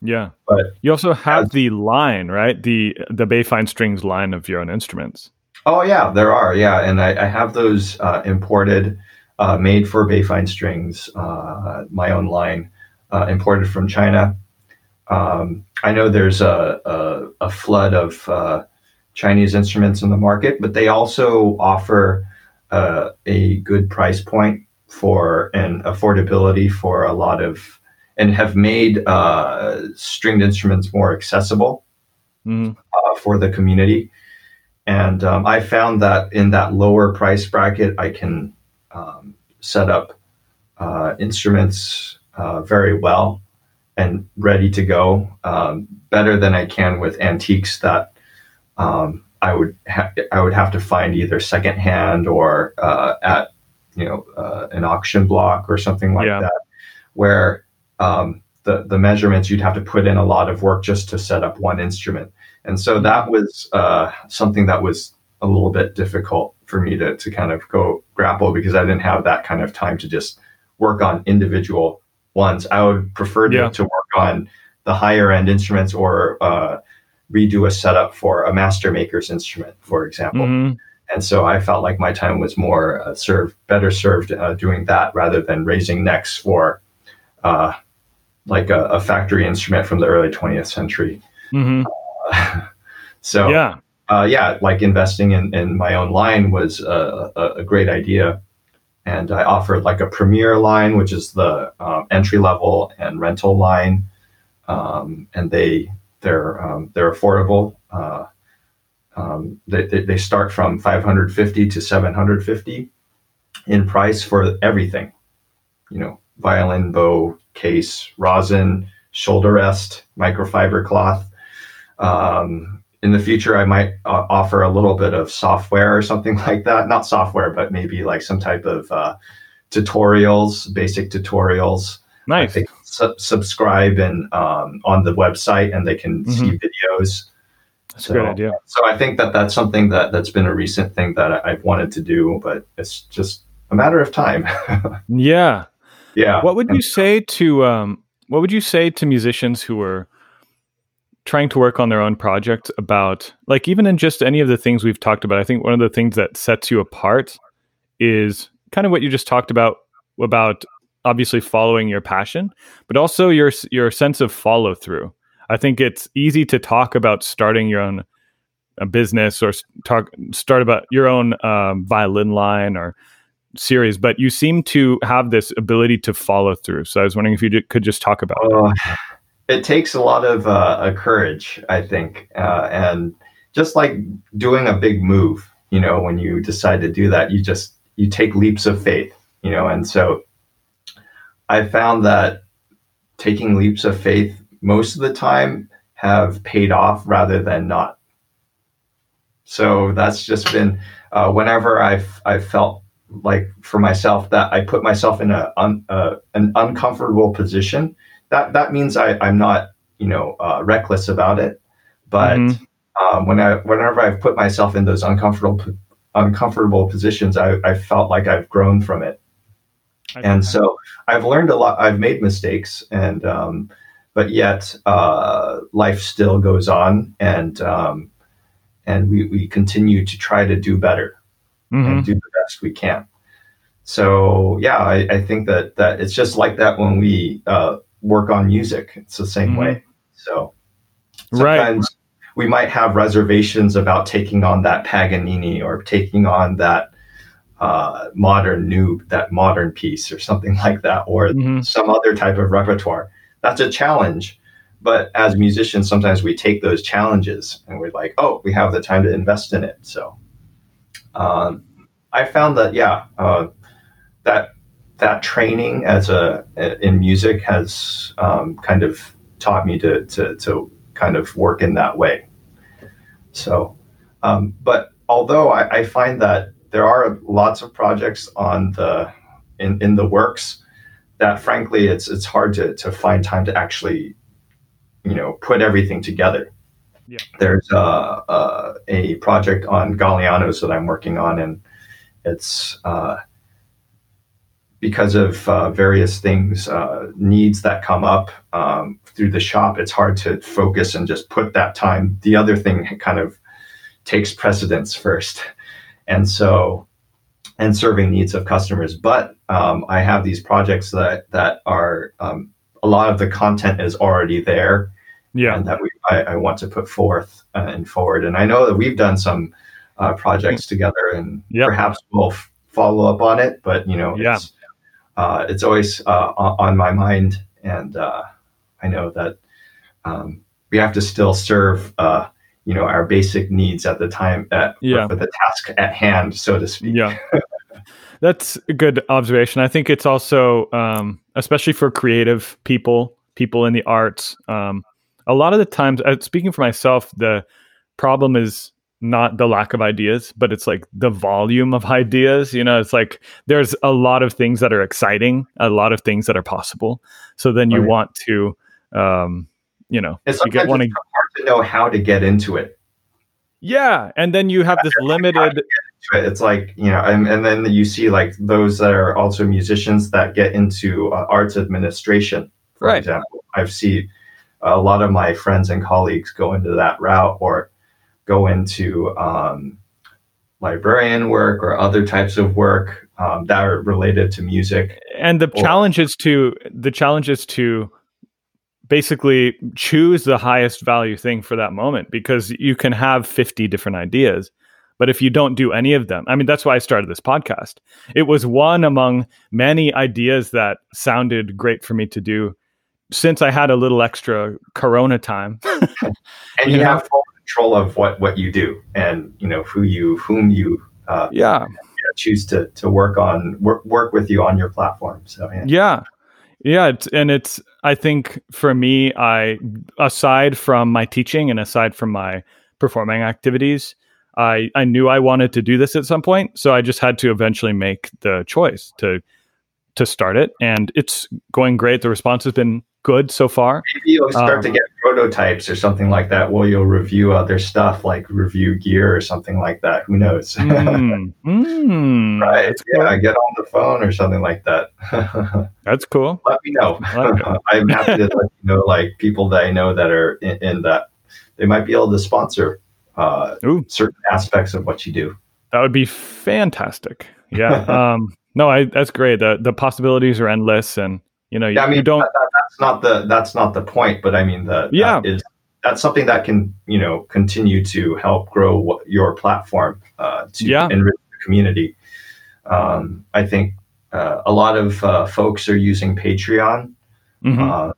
Yeah, but you also have as, the line, right? The the Bayfine Strings line of your own instruments. Oh yeah, there are. Yeah, and I, I have those uh, imported, uh, made for Bayfine Strings. Uh, my own line, uh, imported from China. Um, I know there's a, a, a flood of uh, Chinese instruments in the market, but they also offer uh, a good price point for and affordability for a lot of and have made uh, stringed instruments more accessible mm-hmm. uh, for the community. And um, I found that in that lower price bracket, I can um, set up uh, instruments uh, very well and ready to go, um, better than I can with antiques that um, I would ha- I would have to find either secondhand or uh, at you know uh, an auction block or something like yeah. that, where um, the the measurements you'd have to put in a lot of work just to set up one instrument, and so that was uh, something that was a little bit difficult for me to to kind of go grapple because I didn't have that kind of time to just work on individual ones. I would prefer to, yeah. to work on the higher end instruments or uh, redo a setup for a master maker's instrument, for example. Mm-hmm. And so I felt like my time was more uh, served, better served uh, doing that rather than raising necks for uh, like a, a, factory instrument from the early 20th century. Mm-hmm. so yeah, uh, yeah, like investing in, in my own line was a, a, great idea and I offered like a premier line, which is the um, entry level and rental line, um, and they they're um, they're affordable. Uh, um, they, they start from 550 to 750 in price for everything. You know, violin, bow, case, rosin, shoulder rest, microfiber cloth. Um, in the future, I might uh, offer a little bit of software or something like that. Not software, but maybe like some type of uh, tutorials, basic tutorials. Nice. They su- subscribe and um, on the website, and they can mm-hmm. see videos. That's so, a great idea. So I think that that's something that that's been a recent thing that I've wanted to do, but it's just a matter of time. yeah. Yeah. What would you say to um, what would you say to musicians who are trying to work on their own project about like even in just any of the things we've talked about i think one of the things that sets you apart is kind of what you just talked about about obviously following your passion but also your your sense of follow through i think it's easy to talk about starting your own a business or talk start about your own um, violin line or series but you seem to have this ability to follow through so i was wondering if you could just talk about uh, it takes a lot of uh, courage, I think, uh, and just like doing a big move. You know, when you decide to do that, you just you take leaps of faith. You know, and so I found that taking leaps of faith most of the time have paid off rather than not. So that's just been uh, whenever I've I've felt like for myself that I put myself in a un, uh, an uncomfortable position that that means I, I'm not you know uh, reckless about it, but mm-hmm. um, when I whenever I've put myself in those uncomfortable uncomfortable positions, I, I felt like I've grown from it, and so I've learned a lot. I've made mistakes, and um, but yet uh, life still goes on, and um, and we we continue to try to do better mm-hmm. and do the best we can. So yeah, I, I, think that that it's just like that when we uh, work on music. It's the same mm-hmm. way. So sometimes right. we might have reservations about taking on that Paganini or taking on that uh, modern new that modern piece or something like that, or mm-hmm. some other type of repertoire. That's a challenge. But as musicians, sometimes we take those challenges and we're like, oh, we have the time to invest in it. So um, I found that, yeah, uh, that that training as a in music has um, kind of taught me to, to to kind of work in that way. So, um, but although I, I find that there are lots of projects on the in, in the works that frankly it's it's hard to to find time to actually you know put everything together yeah. there's uh, uh, a project on Gaglianos that I'm working on, and it's uh, because of uh, various things, uh, needs that come up um, through the shop. It's hard to focus and just put that time. The other thing kind of takes precedence first, and so and serving needs of customers. But um, I have these projects that that are um, a lot of the content is already there yeah. and that we, I, I want to put forth uh, and forward. And I know that we've done some uh, projects together, and Yep. perhaps we'll f- follow up on it. But you know, Yeah. it's, uh, it's always uh, on my mind, and uh, I know that um, we have to still serve. Uh, you know our basic needs at the time at Yeah. with the task at hand so to speak Yeah. That's a good observation. I think it's also, um, especially for creative people, people in the arts, um, a lot of the times, uh, speaking for myself, the problem is not the lack of ideas, but it's like the volume of ideas. You know, it's like there's a lot of things that are exciting, a lot of things that are possible. So then you Right. want to, um, you know, it's you get one. it's hard to know how to get into it Yeah, and then you have this limited. it's like you know and, and then you see like those that are also musicians that get into uh, arts administration for Right. example i've seen a lot of my friends and colleagues go into that route or go into um, librarian work or other types of work um, that are related to music. And the Or- challenge is to the challenge is to basically choose the highest value thing for that moment because you can have 50 different ideas but if you don't do any of them i mean that's why i started this podcast. It was one among many ideas that sounded great for me to do since i had a little extra corona time. And You you, have control of what what you do and you know who you whom you uh, yeah choose to to work on work, work with you on your platform so yeah. Yeah. Yeah, it's, and it's I think for me I aside from my teaching and aside from my performing activities, I I knew I wanted to do this at some point, so I just had to eventually make the choice to to start it and it's going great. The response has been good so far. maybe you'll start Um, to get prototypes or something like that Well, you'll review other stuff like review gear or something like that who knows Mm, mm, right That's cool. yeah get on the phone or something like that That's cool. let me know like i'm happy to let you know like people that i know that are in, in that they might be able to sponsor uh, certain aspects of what you do That would be fantastic. Yeah. um no, I that's great. The the possibilities are endless and you know, you, yeah, i mean you don't that- that- that's not the that's not the point but i mean the Yeah. that is that's something that can you know continue to help grow what, your platform uh, to Yeah. enrich the community um, i think uh, a lot of uh, folks are using patreon Mhm. uh,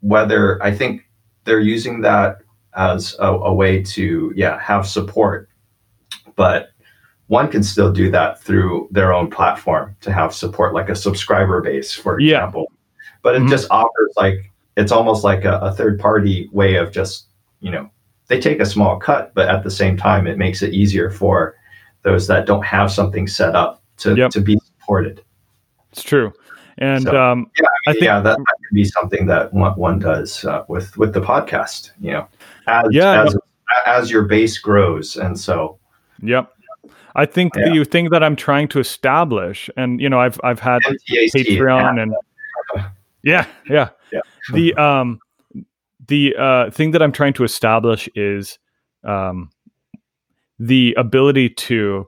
whether i think they're using that as a, a way to yeah have support but one can still do that through their own platform to have support like a subscriber base for Yeah. But it Mhm. just offers like it's almost like a, a third party way of just you know they take a small cut but at the same time it makes it easier for those that don't have something set up to, Yep. to be supported It's true. And So, um, I think yeah that, that could be something that one, one does uh, with with the podcast you know as, Yeah, as, as your base grows and so yep. I think Yeah. the thing that I'm trying to establish, and you know, I've I've had MTAC, Patreon and yeah, yeah. Yeah. The um the uh thing that I'm trying to establish is um the ability to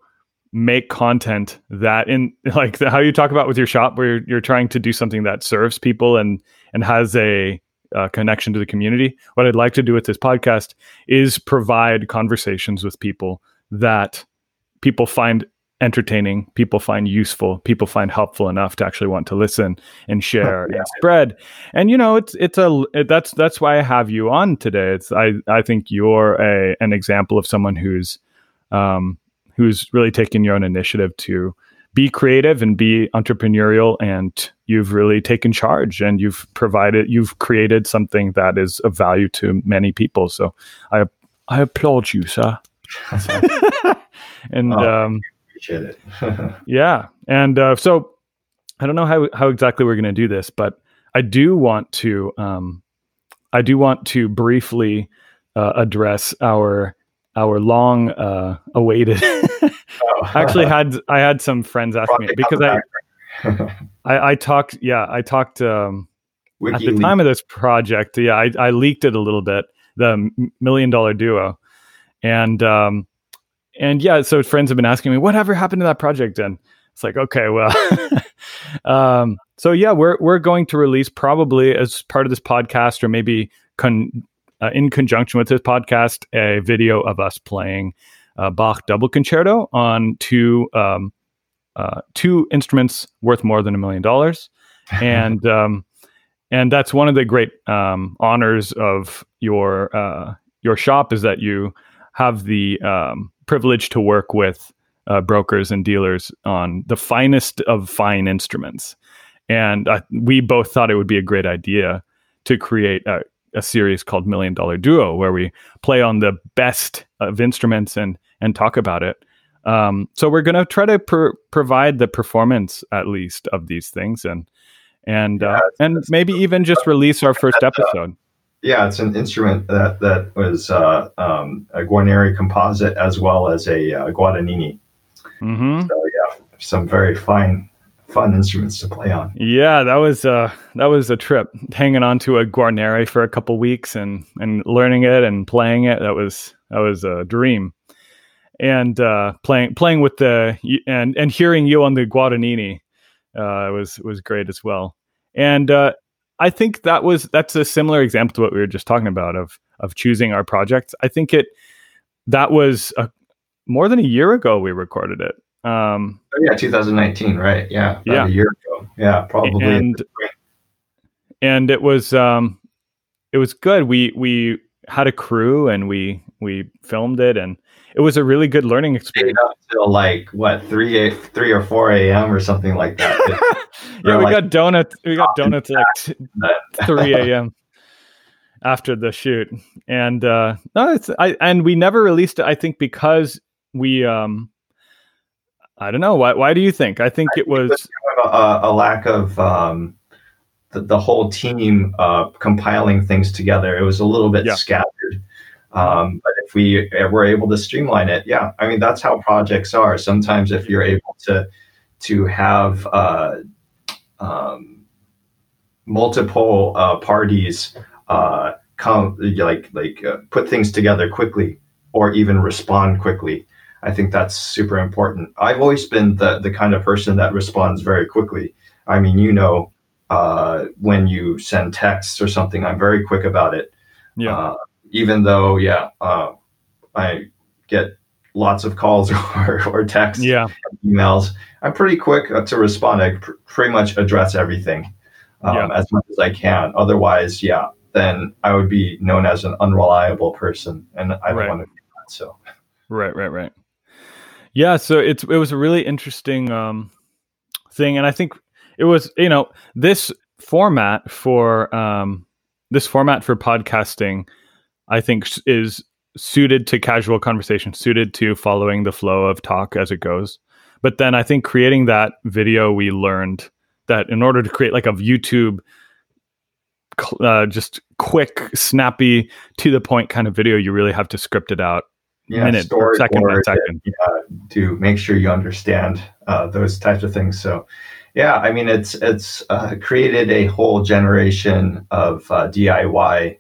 make content that in like the, how you talk about with your shop where you're, you're trying to do something that serves people and and has a uh, connection to the community what i'd like to do with this podcast is provide conversations with people that people find entertaining people find useful people find helpful enough to actually want to listen and share Yeah. and spread and you know it's it's a it, that's that's why i have you on today it's i i think you're a an example of someone who's um who's really taken your own initiative to be creative and be entrepreneurial and you've really taken charge and you've provided you've created something that is of value to many people so i i applaud you sir and Oh. um Appreciate it. yeah and uh, so i don't know how how exactly we're going to do this but i do want to um i do want to briefly uh, address our our long uh awaited I actually had I had some friends ask me because I, I I talked yeah I talked um, at the time of this project yeah I, I leaked it a little bit the million dollar duo and um and yeah so friends have been asking me whatever happened to that project and it's like okay well um so yeah we're we're going to release probably as part of this podcast or maybe con, uh, in conjunction with this podcast a video of us playing uh, Bach double concerto on two um, uh, two instruments worth more than a million dollars, and um, and that's one of the great um, honors of your uh, your shop is that you have the um, privilege to work with uh, brokers and dealers on the finest of fine instruments, and I, we both thought it would be a great idea to create a, a series called Million Dollar Duo, where we play on the best of instruments and and talk about it. Um, so we're going to try to pr- provide the performance at least of these things, and and Yeah, uh, and maybe even just release our first episode. Yeah, it's an instrument that that was uh, um, a Guarneri composite as well as a uh, Guadagnini. hmm So yeah, some very fine, fun instruments to play on. Yeah, that was uh, that was a trip. Hanging on to a Guarneri for a couple weeks and and learning it and playing it. That was that was a dream. And uh, playing playing with the and and hearing you on the Guadagnini uh, was was great as well. And uh, I think that was that's a similar example to what we were just talking about of of choosing our projects. I think it that was a, more than a year ago we recorded it. Um, Oh, yeah, 2019, right? Yeah, Yeah. a year ago. Yeah, probably. and and it was um it was good we we had a crew and we we filmed it and it was a really good learning experience up till like what three a, three or four a.m. or something like that. yeah we like- got donuts we got donuts at like t- 3 a.m after the shoot and uh no it's i and we never released it i think because we um i don't know why why do you think i think it was a, a lack of um, the, the whole team uh, compiling things together. It was a little bit Yeah. scattered. Um, but if we were able to streamline it, yeah, I mean that's how projects are. Sometimes if you're able to to have uh, um, multiple uh, parties uh, come like like uh, put things together quickly or even respond quickly. I think that's super important. I've always been the the kind of person that responds very quickly. I mean, you know, uh, when you send texts or something, I'm very quick about it. yeah Uh, even though, yeah, uh, I get lots of calls or, or texts, yeah emails. I'm pretty quick uh, to respond. I pr- pretty much address everything um, Yeah. as much as I can. Otherwise, yeah, then I would be known as an unreliable person, and I don't Right. want to be that. So. Right, right, right. Yeah, so it's it was a really interesting um thing and I think it was, you know, this format for um this format for podcasting I think is suited to casual conversation, suited to following the flow of talk as it goes. But then I think creating that video we learned that in order to create like a YouTube uh, just quick, snappy, to the point kind of video, you really have to script it out minute or second by second. yeah, to make sure you understand uh, those types of things. So, yeah, I mean, it's it's uh, created a whole generation of uh, DIY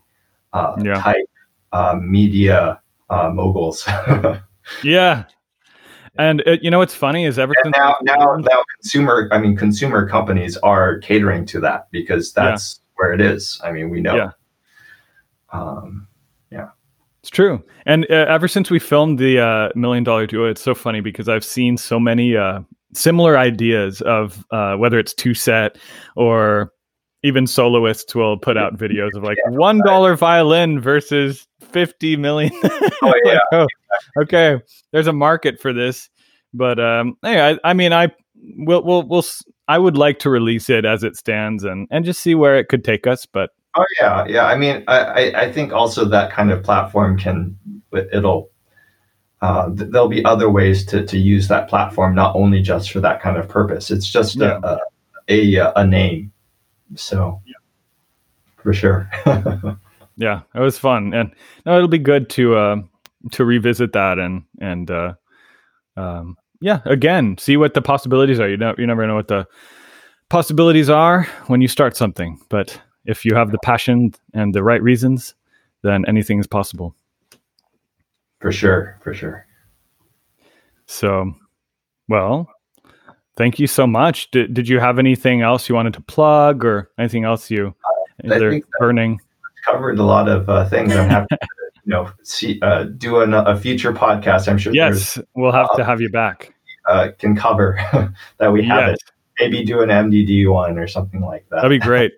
uh, Yeah. type uh, media uh, moguls. Yeah. And uh, you know what's funny is ever since now, now, now, consumer. I mean, consumer companies are catering to that because that's where it is. I mean, we know. Yeah. Um, it's true. And uh, ever since we filmed the uh, Million Dollar Duo, it's so funny because I've seen so many uh, similar ideas of uh, whether it's TwoSet or even soloists will put out videos of like one dollar violin versus fifty million. Oh, yeah. Like, oh, okay, there's a market for this. But um, hey, I, I mean, I we'll we'll we'll. I would like to release it as it stands and and just see where it could take us. But oh yeah, yeah. I mean, I I think also that kind of platform can it'll. Uh, there'll be other ways to, to use that platform, not only just for that kind of purpose. It's just yeah. a, a, a, a name. So, yeah. for sure. yeah, it was fun, and no, it'll be good to uh, to revisit that and and uh, um, yeah, again, see what the possibilities are. You know, you never know what the possibilities are when you start something, but if you have the passion and the right reasons, then anything is possible. For sure, for sure. So, well, thank you so much. Did, did you have anything else you wanted to plug or anything else you uh, are burning? Covered a lot of uh, things. I'm happy to you know see uh, do a, a future podcast. I'm sure. Yes, we'll have to uh, have you back. Uh, can cover that we have yes. it. Maybe do an MDD one or something like that. That'd be great.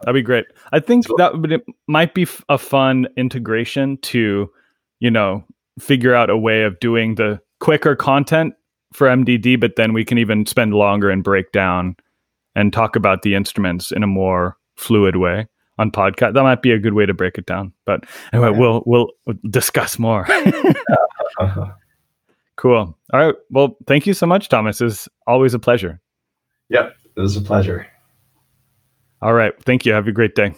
That'd be great. I think that would, it might be a fun integration to, you know, figure out a way of doing the quicker content for MDD, but then we can even spend longer and break down and talk about the instruments in a more fluid way on podcast. That might be a good way to break it down. But anyway, yeah. we'll we'll discuss more. cool. All right. Well, thank you so much, Thomas. It's always a pleasure. Yep, it was a pleasure. All right. Thank you. Have a great day.